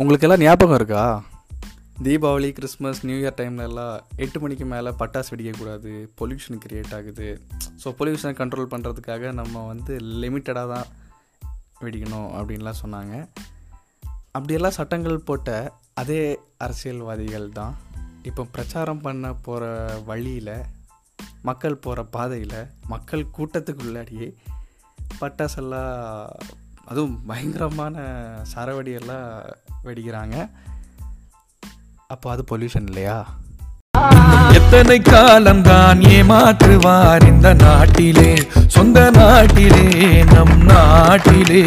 உங்களுக்கெல்லாம் ஞாபகம் இருக்கா? தீபாவளி கிறிஸ்மஸ் நியூ இயர் டைமில் எல்லாம் எட்டு மணிக்கு மேலே பட்டாசு வெடிக்கக்கூடாது பொல்யூஷன் க்ரியேட் ஆகுது. ஸோ பொல்யூஷனை கண்ட்ரோல் பண்ணுறதுக்காக நம்ம வந்து லிமிட்டடாக தான் வெடிக்கணும் அப்படின்லாம் சொன்னாங்க. அப்படியெல்லாம் சட்டங்கள் போட்ட அதே அரசியல்வாதிகள் தான் இப்போ பிரச்சாரம் பண்ண போகிற வழியில் மக்கள் போகிற பாதையில் மக்கள் கூட்டத்துக்குள்ளாடியே பட்டாசெல்லாம் அதுவும் பயங்கரமான சரவடியெல்லாம் வெடிக்கிறாங்க. அப்போ அது பொல்யூஷன் இல்லையா? எத்தனை காலம் தான் ஏமாற்றுவார் இந்த நாட்டிலே? சொந்த நாட்டிலே நம் நாட்டிலே.